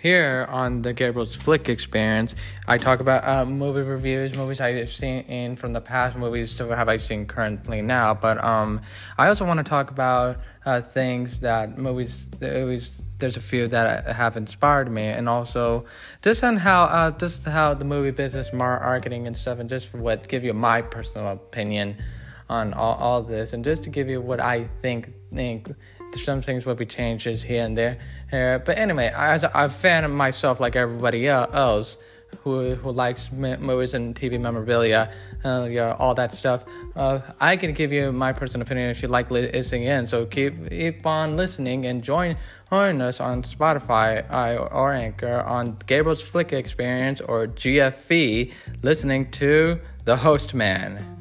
here on the Gabriel's Flick Experience, I talk about uh, movie reviews, movies I've seen in from the past, movies to have I seen currently now. But um, I also want to talk about uh, things that movies, movies. There's a few that have inspired me, and also just on how uh, just how the movie business, marketing, and stuff, and just what give you my personal opinion on all, all this, and just to give you what I think think some things will be changes here and there. But anyway, as a, a fan of myself, like everybody else who who likes movies and TV memorabilia, uh, yeah, all that stuff, uh, I can give you my personal opinion if you like listening in. So keep keep on listening and join join us on Spotify or Anchor on Gabriel's Flick Experience or GFE, listening to the Host Man.